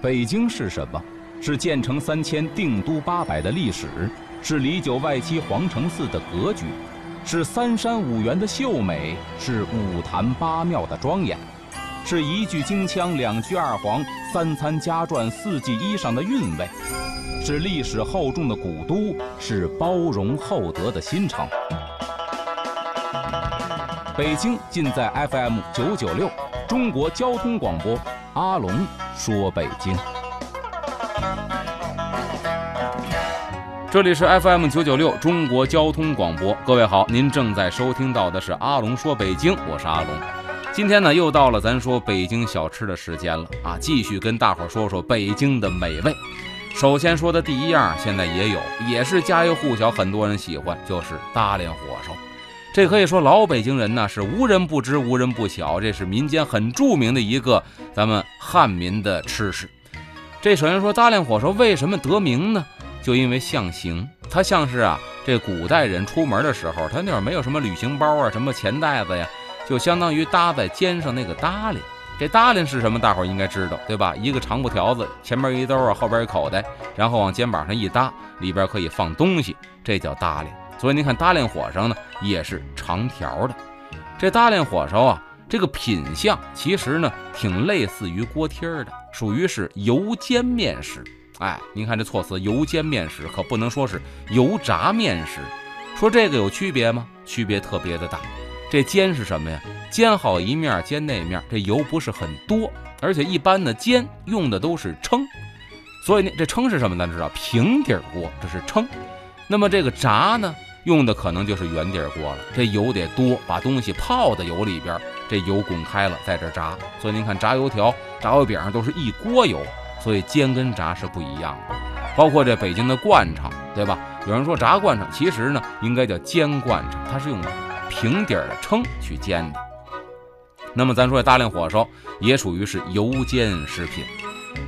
北京是什么？是建成三千、定都八百的历史，是里九外七皇城寺的格局，是三山五园的秀美，是五坛八庙的庄严，是一句京腔、两句二黄、三餐家传、四季衣裳的韵味，是历史厚重的古都，是包容厚德的新城。北京尽在 FM 九九六，中国交通广播，阿龙说北京。这里是 FM 九九六中国交通广播，各位好，您正在收听到的是阿龙说北京，我是阿龙。今天呢，又到了咱说北京小吃的时间了啊，继续跟大伙儿说说北京的美味。首先说的第一样，现在也有，也是家喻户晓，很多人喜欢，就是大连火烧。这可以说老北京人呢是无人不知、无人不晓，这是民间很著名的一个咱们汉民的吃食。这首先说大连火烧为什么得名呢？就因为象形，它像是啊，这古代人出门的时候，他那会儿没有什么旅行包啊，什么钱袋子呀，就相当于搭在肩上那个搭裢。这搭裢是什么？大伙儿应该知道，对吧？一个长布条子，前面一兜啊，后边一口袋，然后往肩膀上一搭，里边可以放东西，这叫搭裢。所以您看，大连火烧呢也是长条的。这大连火烧啊，这个品相其实呢挺类似于锅贴的，属于是油煎面食。哎，您看这措辞，油煎面食可不能说是油炸面食。说这个有区别吗？区别特别的大。这煎是什么呀？煎好一面，煎那面，这油不是很多，而且一般的煎用的都是称。所以呢，这称是什么？咱知道平底锅，这是称。那么这个炸呢？用的可能就是圆底锅了，这油得多，把东西泡在油里边，这油滚开了，在这炸。所以您看炸油条、炸油饼上都是一锅油，所以煎跟炸是不一样的。包括这北京的灌肠，对吧？有人说炸灌肠，其实呢应该叫煎灌肠，它是用平底的称去煎的。那么咱说大量火烧也属于是油煎食品。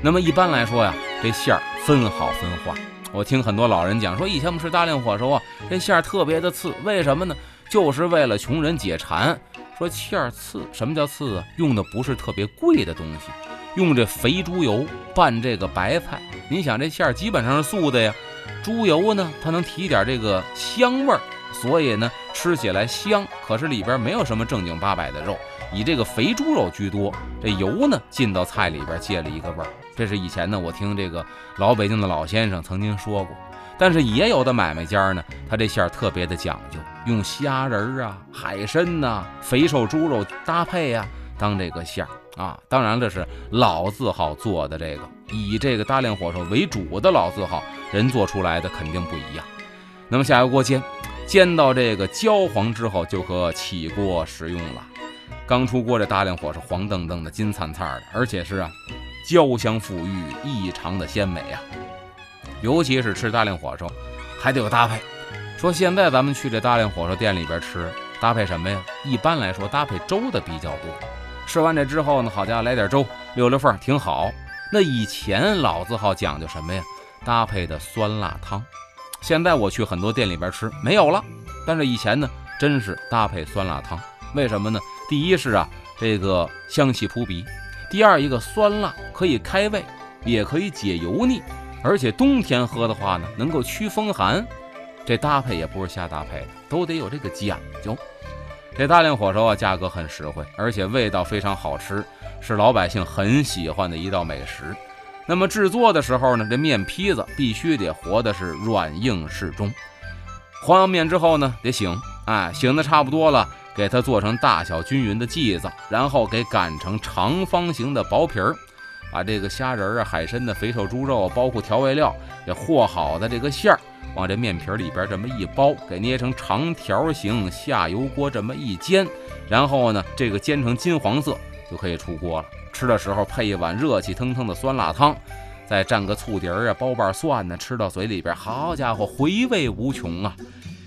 那么一般来说呀，这馅儿分好分坏。我听很多老人讲说，以前我们吃大连火烧啊，这馅儿特别的刺，为什么呢？就是为了穷人解馋。说馅儿刺，什么叫刺啊？用的不是特别贵的东西，用这肥猪油拌这个白菜。你想这馅儿基本上是素的呀，猪油呢，它能提点这个香味儿，所以呢吃起来香。可是里边没有什么正经八百的肉，以这个肥猪肉居多。这油呢进到菜里边借了一个味儿。这是以前呢，我听这个老北京的老先生曾经说过，但是也有的买卖家呢，他这馅儿特别的讲究，用虾仁儿啊、海参呐、肥瘦猪肉搭配呀，当这个馅儿啊。当然这是老字号做的这个，以这个大连火烧为主的老字号人做出来的肯定不一样。那么下油锅煎，煎到这个焦黄之后，就可起锅食用了。刚出锅这大连火烧黄澄澄的、金灿灿的，而且是啊。焦香馥郁，异常的鲜美啊！尤其是吃大连火烧，还得有搭配。说现在咱们去这大连火烧店里边吃，搭配什么呀？一般来说，搭配粥的比较多。吃完这之后呢，好家伙，来点粥，溜溜缝，挺好。那以前老字号讲究什么呀？搭配的酸辣汤。现在我去很多店里边吃，没有了。但是以前呢，真是搭配酸辣汤。为什么呢？第一是啊，这个香气扑鼻。第二一个酸辣可以开胃，也可以解油腻，而且冬天喝的话呢，能够驱风寒。这搭配也不是瞎搭配的，都得有这个讲究。这大连火烧啊，价格很实惠，而且味道非常好吃，是老百姓很喜欢的一道美食。那么制作的时候呢，这面坯子必须得和的是软硬适中。和完面之后呢，得醒，哎，醒的差不多了。给它做成大小均匀的剂子，然后给擀成长方形的薄皮儿，把这个虾仁儿啊、海参的肥瘦猪肉，包括调味料给和好的这个馅儿，往这面皮里边这么一包，给捏成长条形，下油锅这么一煎，然后呢，这个煎成金黄色就可以出锅了。吃的时候配一碗热气腾腾的酸辣汤，再蘸个醋碟儿啊，包瓣蒜呢，吃到嘴里边，好家伙，回味无穷啊！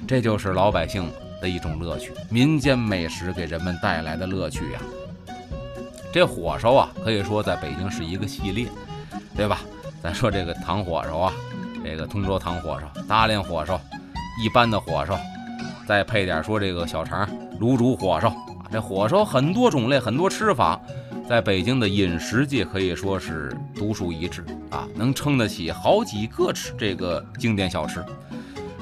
这就是老百姓。的一种乐趣，民间美食给人们带来的乐趣呀。这火烧啊，可以说在北京是一个系列，对吧？咱说这个糖火烧啊，这个通州糖火烧、大连火烧、一般的火烧，再配点说这个小肠卤煮火烧啊。这火烧很多种类，很多吃法。在北京的饮食界可以说是独树一帜啊，能撑得起好几个吃这个经典小吃。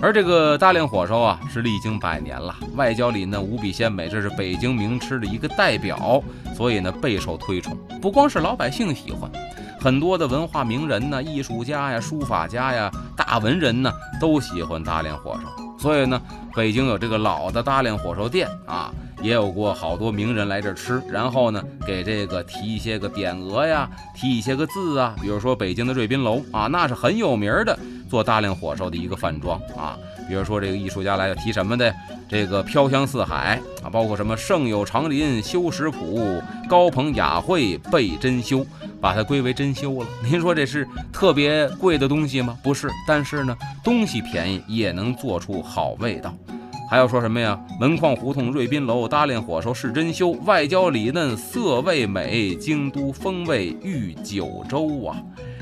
而这个大连火烧啊，是历经百年了，外焦里嫩，无比鲜美，这是北京名吃的一个代表，所以呢备受推崇。不光是老百姓喜欢，很多的文化名人呢、艺术家呀、书法家呀、大文人呢都喜欢大连火烧。所以呢，北京有这个老的大连火烧店啊，也有过好多名人来这儿吃，然后呢给这个题一些个匾额呀，题一些个字啊，比如说北京的瑞宾楼啊，那是很有名的。做大量火烧的一个饭庄啊，比如说这个艺术家来要提什么的，这个飘香四海啊，包括什么盛有长林修石谱，高朋雅会备珍馐，把它归为珍馐了。您说这是特别贵的东西吗？不是，但是呢，东西便宜也能做出好味道。还要说什么呀？门框胡同瑞宾楼搭炼火烧是珍馐，外焦里嫩色味美，京都风味御九州啊。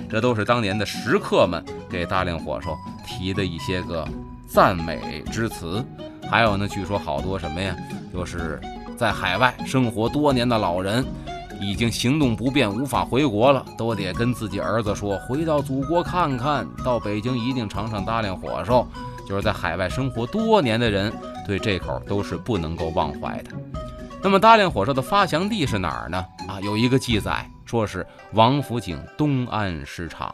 这都是当年的食客们给大量火烧提的一些个赞美之词，还有呢，据说好多什么呀，就是在海外生活多年的老人，已经行动不便，无法回国了，都得跟自己儿子说，回到祖国看看到北京一定尝尝大量火烧。就是在海外生活多年的人，对这口都是不能够忘怀的。那么大量火烧的发祥地是哪儿呢？啊，有一个记载。说是王府井东安市场，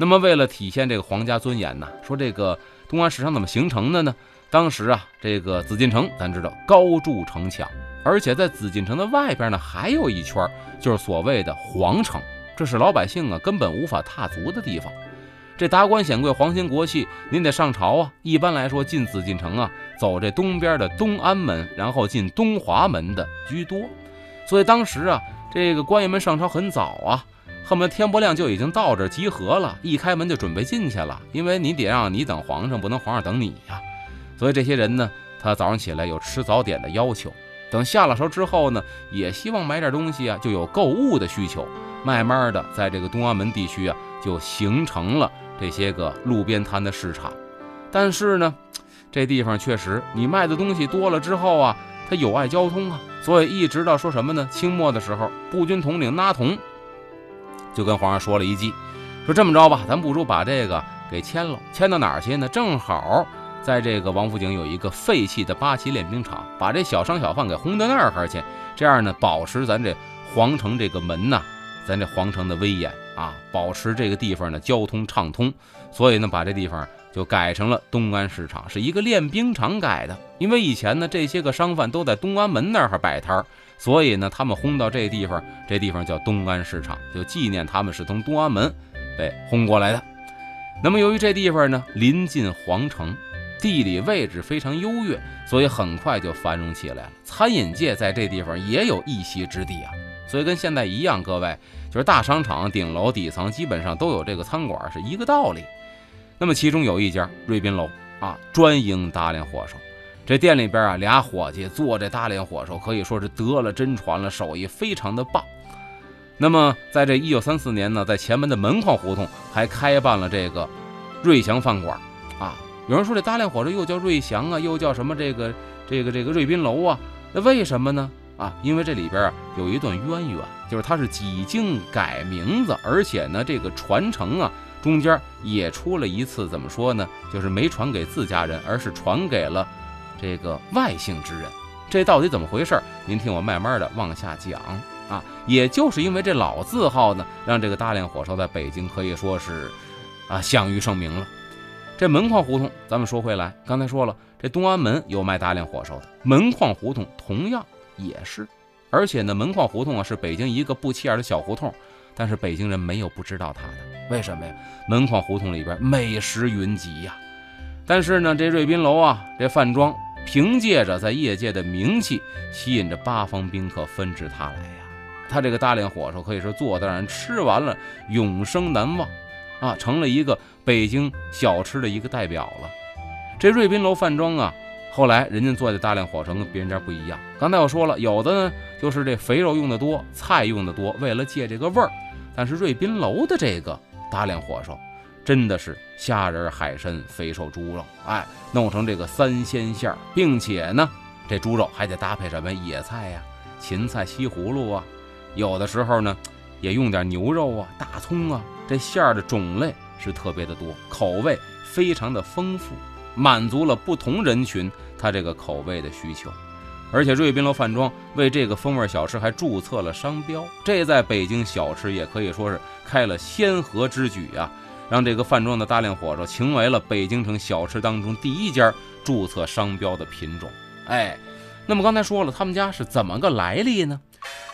那么为了体现这个皇家尊严呢，说这个东安市场怎么形成的呢？当时啊，这个紫禁城咱知道高筑城墙，而且在紫禁城的外边呢还有一圈，就是所谓的皇城，这是老百姓啊根本无法踏足的地方。这达官显贵、皇亲国戚，您得上朝啊。一般来说，进紫禁城啊，走这东边的东安门，然后进东华门的居多。所以当时啊。这个官员们上朝很早啊，恨不得天不亮就已经到这集合了，一开门就准备进去了。因为你得让你等皇上，不能皇上等你呀。所以这些人呢，他早上起来有吃早点的要求，等下了朝之后呢，也希望买点东西啊，就有购物的需求。慢慢的，在这个东安门地区啊，就形成了这些个路边摊的市场。但是呢，这地方确实，你卖的东西多了之后啊。它有碍交通啊，所以一直到说什么呢？清末的时候，步军统领那同就跟皇上说了一计，说这么着吧，咱不如把这个给迁了，迁到哪儿去呢？正好在这个王府井有一个废弃的八旗练兵场，把这小商小贩给轰到那儿去，这样呢，保持咱这皇城这个门呐，咱这皇城的威严啊，保持这个地方的交通畅通，所以呢，把这地方。就改成了东安市场，是一个练兵场改的。因为以前呢，这些个商贩都在东安门那儿摆摊儿，所以呢，他们轰到这地方，这地方叫东安市场，就纪念他们是从东安门被轰过来的。那么由于这地方呢临近皇城，地理位置非常优越，所以很快就繁荣起来了。餐饮界在这地方也有一席之地啊。所以跟现在一样，各位就是大商场顶楼底层基本上都有这个餐馆，是一个道理。那么其中有一家瑞宾楼啊，专营大连火烧。这店里边啊，俩伙计做这大连火烧，可以说是得了真传了，手艺非常的棒。那么在这一九三四年呢，在前门的门框胡同还开办了这个瑞祥饭馆啊。有人说这大连火烧又叫瑞祥啊，又叫什么这个这个这个瑞宾楼啊？那为什么呢？啊，因为这里边啊有一段渊源，就是它是几经改名字，而且呢这个传承啊。中间也出了一次，怎么说呢？就是没传给自家人，而是传给了这个外姓之人。这到底怎么回事？您听我慢慢的往下讲啊。也就是因为这老字号呢，让这个大连火烧在北京可以说是啊享誉盛名了。这门框胡同，咱们说回来，刚才说了，这东安门有卖大连火烧的，门框胡同同样也是。而且呢，门框胡同啊是北京一个不起眼的小胡同。但是北京人没有不知道它的，为什么呀？门框胡同里边美食云集呀。但是呢，这瑞宾楼啊，这饭庄凭借着在业界的名气，吸引着八方宾客纷至沓来呀。他这个大连火烧可以说做的让人吃完了永生难忘啊，成了一个北京小吃的一个代表了。这瑞宾楼饭庄啊，后来人家做的大连火烧跟别人家不一样。刚才我说了，有的呢就是这肥肉用的多，菜用的多，为了借这个味儿。但是瑞宾楼的这个大连火烧，真的是虾仁、海参、肥瘦猪肉，哎，弄成这个三鲜馅儿，并且呢，这猪肉还得搭配什么野菜呀、芹菜、西葫芦啊，有的时候呢，也用点牛肉啊、大葱啊，这馅儿的种类是特别的多，口味非常的丰富，满足了不同人群他这个口味的需求。而且瑞宾楼饭庄为这个风味小吃还注册了商标，这在北京小吃也可以说是开了先河之举啊，让这个饭庄的大量火烧成为了北京城小吃当中第一家注册商标的品种。哎，那么刚才说了，他们家是怎么个来历呢？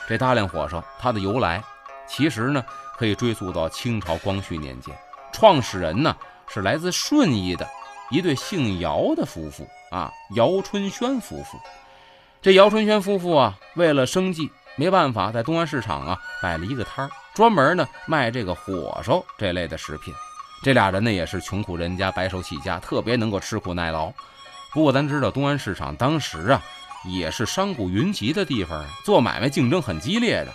这大量火烧它的由来，其实呢可以追溯到清朝光绪年间，创始人呢是来自顺义的一对姓姚的夫妇啊，姚春轩夫妇。这姚春轩夫妇啊，为了生计，没办法，在东安市场啊摆了一个摊儿，专门呢卖这个火烧这类的食品。这俩人呢也是穷苦人家，白手起家，特别能够吃苦耐劳。不过咱知道，东安市场当时啊也是商贾云集的地方，做买卖竞争很激烈的。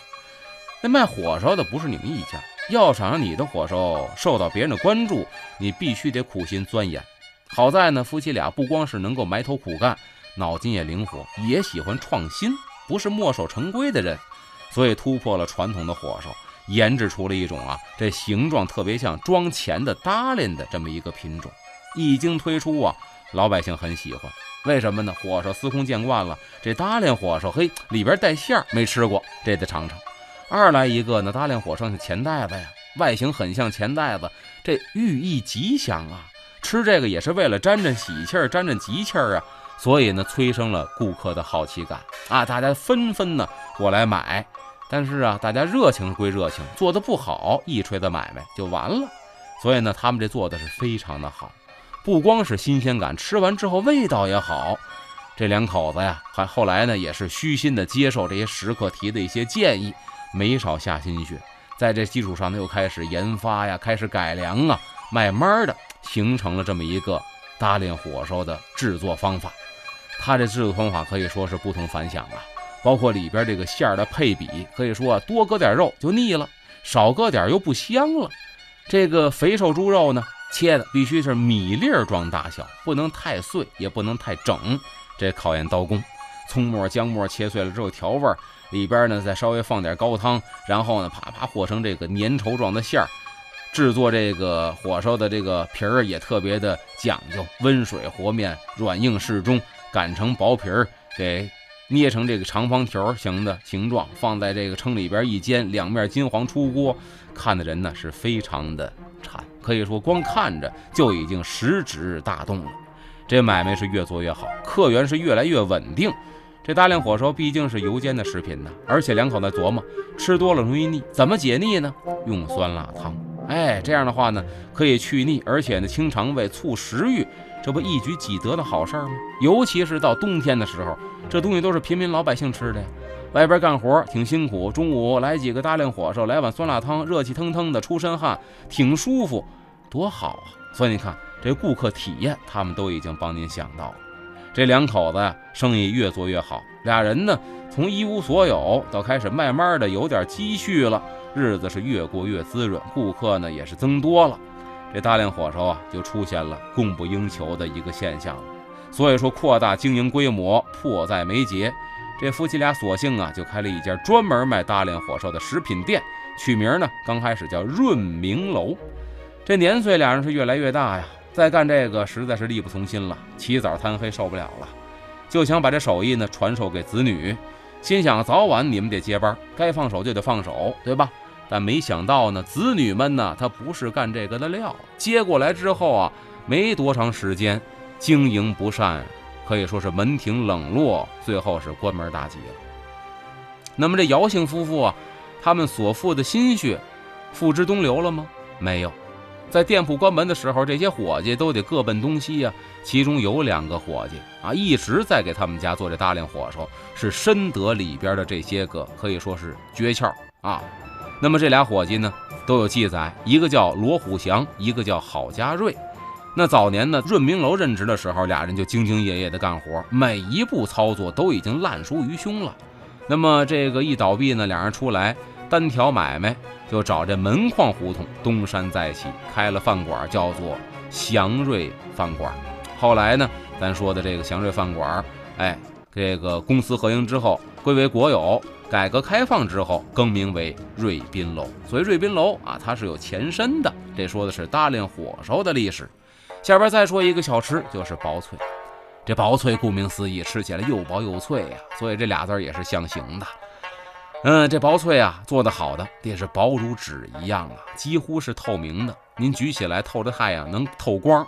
那卖火烧的不是你们一家，要想让你的火烧受到别人的关注，你必须得苦心钻研。好在呢，夫妻俩不光是能够埋头苦干。脑筋也灵活，也喜欢创新，不是墨守成规的人，所以突破了传统的火烧，研制出了一种啊，这形状特别像装钱的搭链的这么一个品种。一经推出啊，老百姓很喜欢。为什么呢？火烧司空见惯了，这搭链火烧，嘿，里边带馅儿，没吃过，这得尝尝。二来一个呢，搭链火烧是钱袋子呀，外形很像钱袋子，这寓意吉祥啊。吃这个也是为了沾沾喜气儿，沾沾吉气儿啊。所以呢，催生了顾客的好奇感啊，大家纷纷呢过来买。但是啊，大家热情归热情，做的不好，一锤子买卖就完了。所以呢，他们这做的是非常的好，不光是新鲜感，吃完之后味道也好。这两口子呀，还后来呢也是虚心的接受这些食客提的一些建议，没少下心血。在这基础上呢，又开始研发呀，开始改良啊，慢慢的形成了这么一个搭连火烧的制作方法。他这制作方法可以说是不同凡响啊，包括里边这个馅儿的配比，可以说啊多搁点肉就腻了，少搁点又不香了。这个肥瘦猪肉呢，切的必须是米粒儿状大小，不能太碎，也不能太整，这考验刀工。葱末、姜末切碎了之后调味儿，里边呢再稍微放点高汤，然后呢啪啪和成这个粘稠状的馅儿。制作这个火烧的这个皮儿也特别的讲究，温水和面，软硬适中。擀成薄皮儿，给捏成这个长方条形的形状，放在这个秤里边一煎，两面金黄出锅，看的人呢是非常的馋，可以说光看着就已经食指大动了。这买卖是越做越好，客源是越来越稳定。这大量火烧毕竟是油煎的食品呢，而且两口子琢磨，吃多了容易腻，怎么解腻呢？用酸辣汤。哎，这样的话呢，可以去腻，而且呢清肠胃、促食欲。这不一举几得的好事儿吗？尤其是到冬天的时候，这东西都是平民老百姓吃的呀。外边干活挺辛苦，中午来几个大量火烧，来碗酸辣汤，热气腾腾的出身汗，挺舒服，多好啊！所以你看，这顾客体验，他们都已经帮您想到了。这两口子呀，生意越做越好，俩人呢，从一无所有到开始慢慢的有点积蓄了，日子是越过越滋润，顾客呢也是增多了。这大量火烧啊，就出现了供不应求的一个现象了。所以说，扩大经营规模迫在眉睫。这夫妻俩索性啊，就开了一家专门卖大量火烧的食品店，取名呢，刚开始叫润明楼。这年岁俩人是越来越大呀，再干这个实在是力不从心了，起早贪黑受不了了，就想把这手艺呢传授给子女，心想早晚你们得接班，该放手就得放手，对吧？但没想到呢，子女们呢，他不是干这个的料。接过来之后啊，没多长时间，经营不善，可以说是门庭冷落，最后是关门大吉了。那么这姚姓夫妇啊，他们所付的心血，付之东流了吗？没有，在店铺关门的时候，这些伙计都得各奔东西呀。其中有两个伙计啊，一直在给他们家做这大连火烧，是深得里边的这些个可以说是诀窍啊。那么这俩伙计呢，都有记载，一个叫罗虎祥，一个叫郝家瑞。那早年呢，润明楼任职的时候，俩人就兢兢业业的干活，每一步操作都已经烂熟于胸了。那么这个一倒闭呢，俩人出来单挑买卖，就找这门框胡同东山再起，开了饭馆，叫做祥瑞饭馆。后来呢，咱说的这个祥瑞饭馆，哎，这个公司合营之后归为国有。改革开放之后更名为瑞宾楼。所以瑞宾楼啊，它是有前身的。这说的是大连火烧的历史。下边再说一个小吃，就是薄脆。这薄脆顾名思义，吃起来又薄又脆呀，所以这俩字也是象形的。嗯，这薄脆啊，做得好的也是薄如纸一样啊，几乎是透明的。您举起来透着太阳，能透光。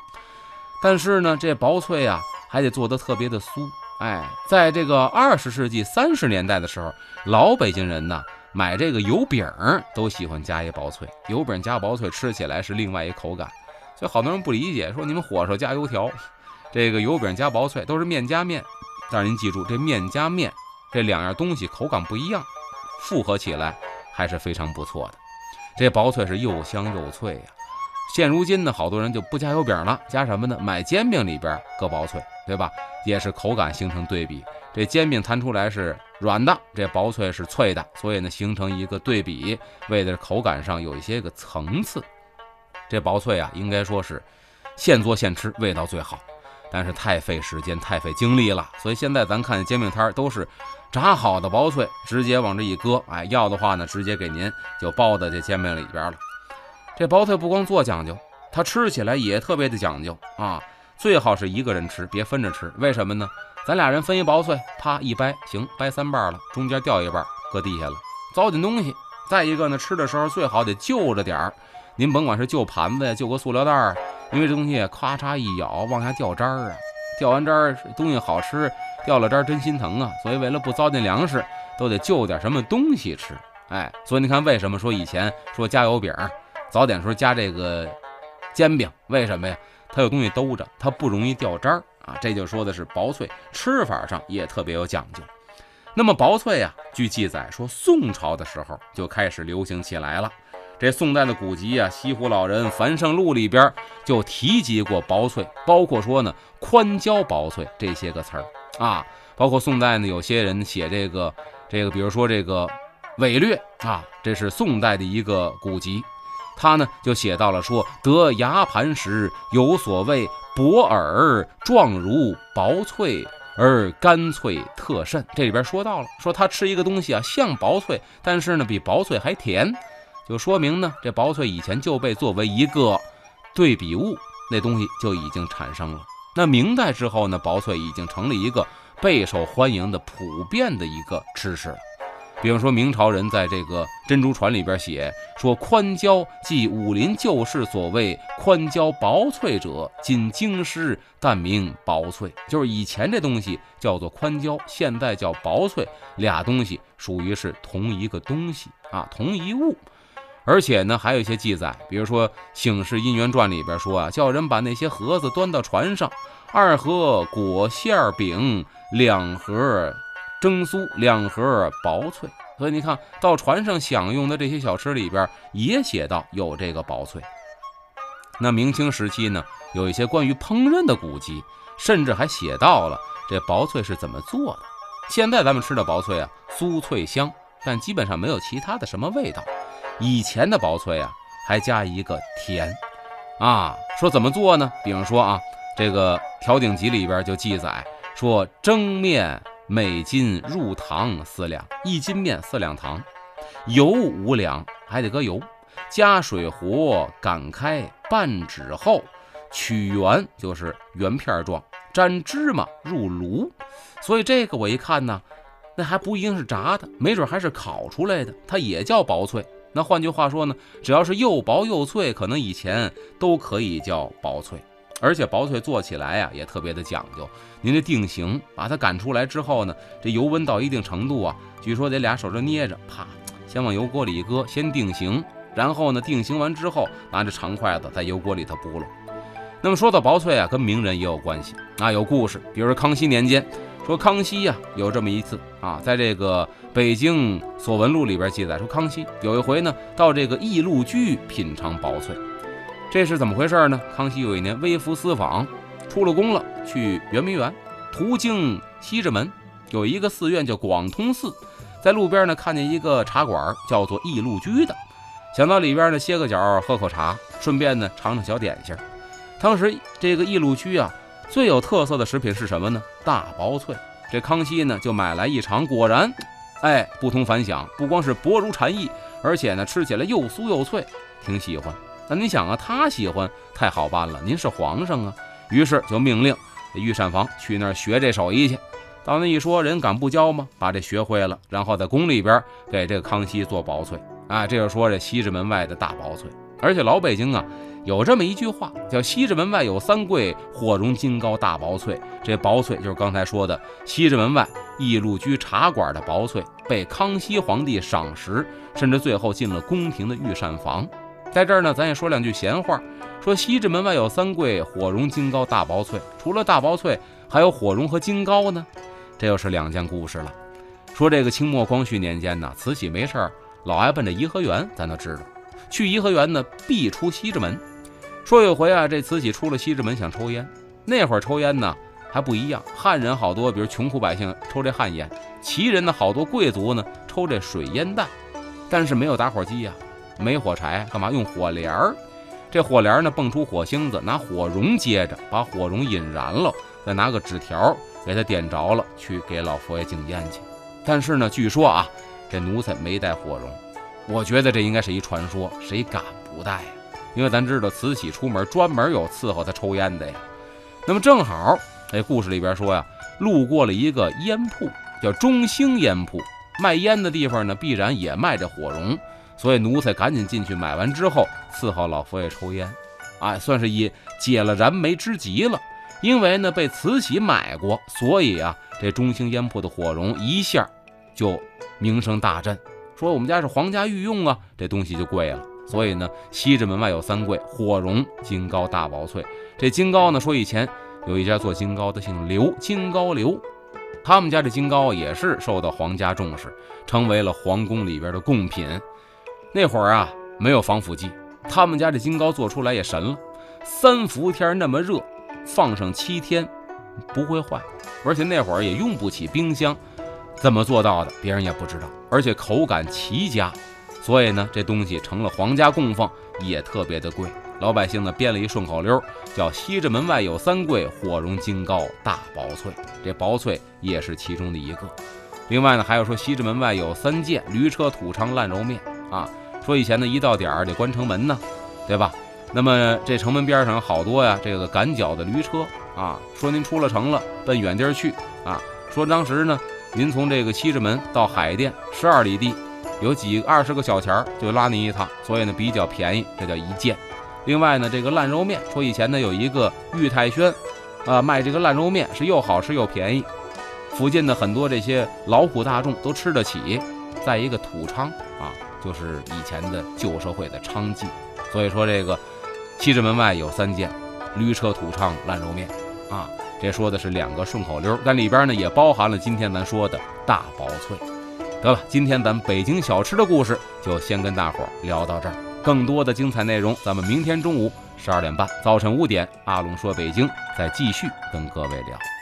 但是呢，这薄脆啊，还得做得特别的酥。哎，在这个二十世纪三十年代的时候，老北京人呢，买这个油饼都喜欢加一薄脆。油饼加薄脆，吃起来是另外一口感。所以好多人不理解，说你们火烧加油条，这个油饼加薄脆都是面加面。但是您记住，这面加面这两样东西口感不一样。复合起来还是非常不错的，这薄脆是又香又脆呀。现如今呢，好多人就不加油饼了，加什么呢？买煎饼里边搁薄脆，对吧？也是口感形成对比。这煎饼弹出来是软的，这薄脆是脆的，所以呢形成一个对比，为的是口感上有一些个层次。这薄脆啊，应该说是现做现吃，味道最好。但是太费时间，太费精力了，所以现在咱看煎饼摊都是炸好的薄脆，直接往这一搁，哎，要的话呢，直接给您就包在这煎饼里边了。这薄脆不光做讲究，它吃起来也特别的讲究啊，最好是一个人吃，别分着吃。为什么呢？咱俩人分一薄脆，啪一掰，行，掰三瓣了，中间掉一半搁地下了，糟践东西。再一个呢，吃的时候最好得就着点儿，您甭管是就盘子呀，就个塑料袋儿。因为这东西咔嚓一咬，往下掉渣儿啊，掉完渣儿东西好吃，掉了渣儿真心疼啊。所以为了不糟践粮食，都得就点什么东西吃。哎，所以你看，为什么说以前说加油饼，早点时候加这个煎饼？为什么呀？它有东西兜着，它不容易掉渣儿啊。这就说的是薄脆，吃法上也特别有讲究。那么薄脆呀，据记载说宋朝的时候就开始流行起来了。这宋代的古籍啊，《西湖老人繁胜录》里边就提及过薄脆，包括说呢宽胶薄脆这些个词儿啊，包括宋代呢有些人写这个这个，比如说这个伪略啊，这是宋代的一个古籍，他呢就写到了说得牙盘时有所谓薄耳状如薄脆而干脆特甚，这里边说到了说他吃一个东西啊像薄脆，但是呢比薄脆还甜。就说明呢，这薄脆以前就被作为一个对比物，那东西就已经产生了。那明代之后呢，薄脆已经成了一个备受欢迎的普遍的一个吃食了。比方说，明朝人在这个《珍珠传》里边写说：“宽胶即武林旧事所谓宽胶薄脆者，今京师但名薄脆。”就是以前这东西叫做宽胶，现在叫薄脆，俩东西属于是同一个东西啊，同一物。而且呢，还有一些记载，比如说《醒世姻缘传》里边说啊，叫人把那些盒子端到船上，二盒果馅饼，两盒蒸酥，两盒薄脆。所以你看到船上享用的这些小吃里边，也写到有这个薄脆。那明清时期呢，有一些关于烹饪的古籍，甚至还写到了这薄脆是怎么做的。现在咱们吃的薄脆啊，酥脆香，但基本上没有其他的什么味道。以前的薄脆啊，还加一个甜，啊，说怎么做呢？比方说啊，这个《调鼎集》里边就记载说，蒸面每斤入糖四两，一斤面四两糖，油五两，还得搁油，加水和，擀开，半指后，取圆，就是圆片状，沾芝麻入炉。所以这个我一看呢，那还不一定是炸的，没准还是烤出来的，它也叫薄脆。那换句话说呢，只要是又薄又脆，可能以前都可以叫薄脆。而且薄脆做起来呀，也特别的讲究。您这定型，把它擀出来之后呢，这油温到一定程度啊，据说得俩手这捏着，啪，先往油锅里一搁，先定型，然后呢，定型完之后，拿着长筷子在油锅里头拨弄。那么说到薄脆啊，跟名人也有关系啊，有故事。比如说康熙年间。说康熙呀，有这么一次啊，在这个《北京所闻录》里边记载说，康熙有一回呢，到这个义路居品尝薄脆，这是怎么回事呢？康熙有一年微服私访，出了宫了，去圆明园，途经西直门，有一个寺院叫广通寺，在路边呢看见一个茶馆，叫做义路居的，想到里边呢歇个脚，喝口茶，顺便呢尝尝小点心。当时这个义路居啊。最有特色的食品是什么呢？大薄脆。这康熙呢就买来一尝，果然哎，不同凡响，不光是薄如蝉翼，而且呢，吃起来又酥又脆，挺喜欢。那你想啊，他喜欢太好办了，您是皇上啊，于是就命令御膳房去那儿学这手艺去。到那一说，人敢不教吗？把这学会了，然后在宫里边给这个康熙做薄脆啊。这就说这西直门外的大薄脆，而且老北京啊有这么一句话，叫西直门外有三贵，火融金糕大薄脆。这薄脆就是刚才说的西直门外义路居茶馆的薄脆，被康熙皇帝赏识，甚至最后进了宫廷的御膳房。在这儿呢，咱也说两句闲话，说西直门外有三贵，火绒金糕大薄脆。除了大薄脆，还有火绒和金糕呢。这又是两件故事了。说这个清末光绪年间呢，慈禧没事儿老爱奔着颐和园，咱都知道。去颐和园呢，必出西直门。说有回啊，这慈禧出了西直门想抽烟。那会儿抽烟呢还不一样，汉人好多，比如穷苦百姓抽这旱烟；旗人呢好多贵族呢抽这水烟弹。但是没有打火机呀，没火柴，干嘛用火镰儿？这火镰呢蹦出火星子，拿火绒接着，把火绒引燃了，再拿个纸条。给他点着了，去给老佛爷敬烟去。但是呢，据说啊，这奴才没带火绒。我觉得这应该是一传说，谁敢不带呀？因为咱知道慈禧出门专门有伺候他抽烟的呀。那么正好，这故事里边说呀，路过了一个烟铺，叫中兴烟铺，卖烟的地方呢，必然也卖着火绒。所以奴才赶紧进去买完之后，伺候老佛爷抽烟，哎，算是也解了燃眉之急了。因为呢被慈禧买过，所以啊这中兴烟铺的火绒一下就名声大振。说我们家是皇家御用啊，这东西就贵了。所以呢西直门外有三贵：火绒、金糕、大薄脆。这金糕呢，说以前有一家做金糕的姓刘，金糕刘，他们家这金糕也是受到皇家重视，成为了皇宫里边的贡品。那会儿啊没有防腐剂，他们家这金糕做出来也神了，三伏天那么热。放上七天不会坏，而且那会儿也用不起冰箱，怎么做到的？别人也不知道。而且口感奇佳，所以呢，这东西成了皇家供奉，也特别的贵。老百姓呢编了一顺口溜，叫“西直门外有三贵，火融金糕大薄脆”。这薄脆也是其中的一个。另外呢，还有说西直门外有三件驴车土昌烂肉面啊。说以前呢，一到点儿得关城门呢，对吧？那么这城门边上好多呀，这个赶脚的驴车啊。说您出了城了，奔远地儿去啊。说当时呢，您从这个西直门到海淀十二里地，有几二十个小钱儿就拉您一趟，所以呢比较便宜，这叫一件。另外呢，这个烂肉面，说以前呢有一个玉泰轩，啊卖这个烂肉面是又好吃又便宜，附近的很多这些劳苦大众都吃得起。再一个土昌啊，就是以前的旧社会的娼妓，所以说这个。西直门外有三件，驴车土唱烂肉面，啊，这说的是两个顺口溜，但里边呢也包含了今天咱说的大薄脆。得了，今天咱北京小吃的故事就先跟大伙聊到这儿，更多的精彩内容，咱们明天中午十二点半，早晨五点，阿龙说北京再继续跟各位聊。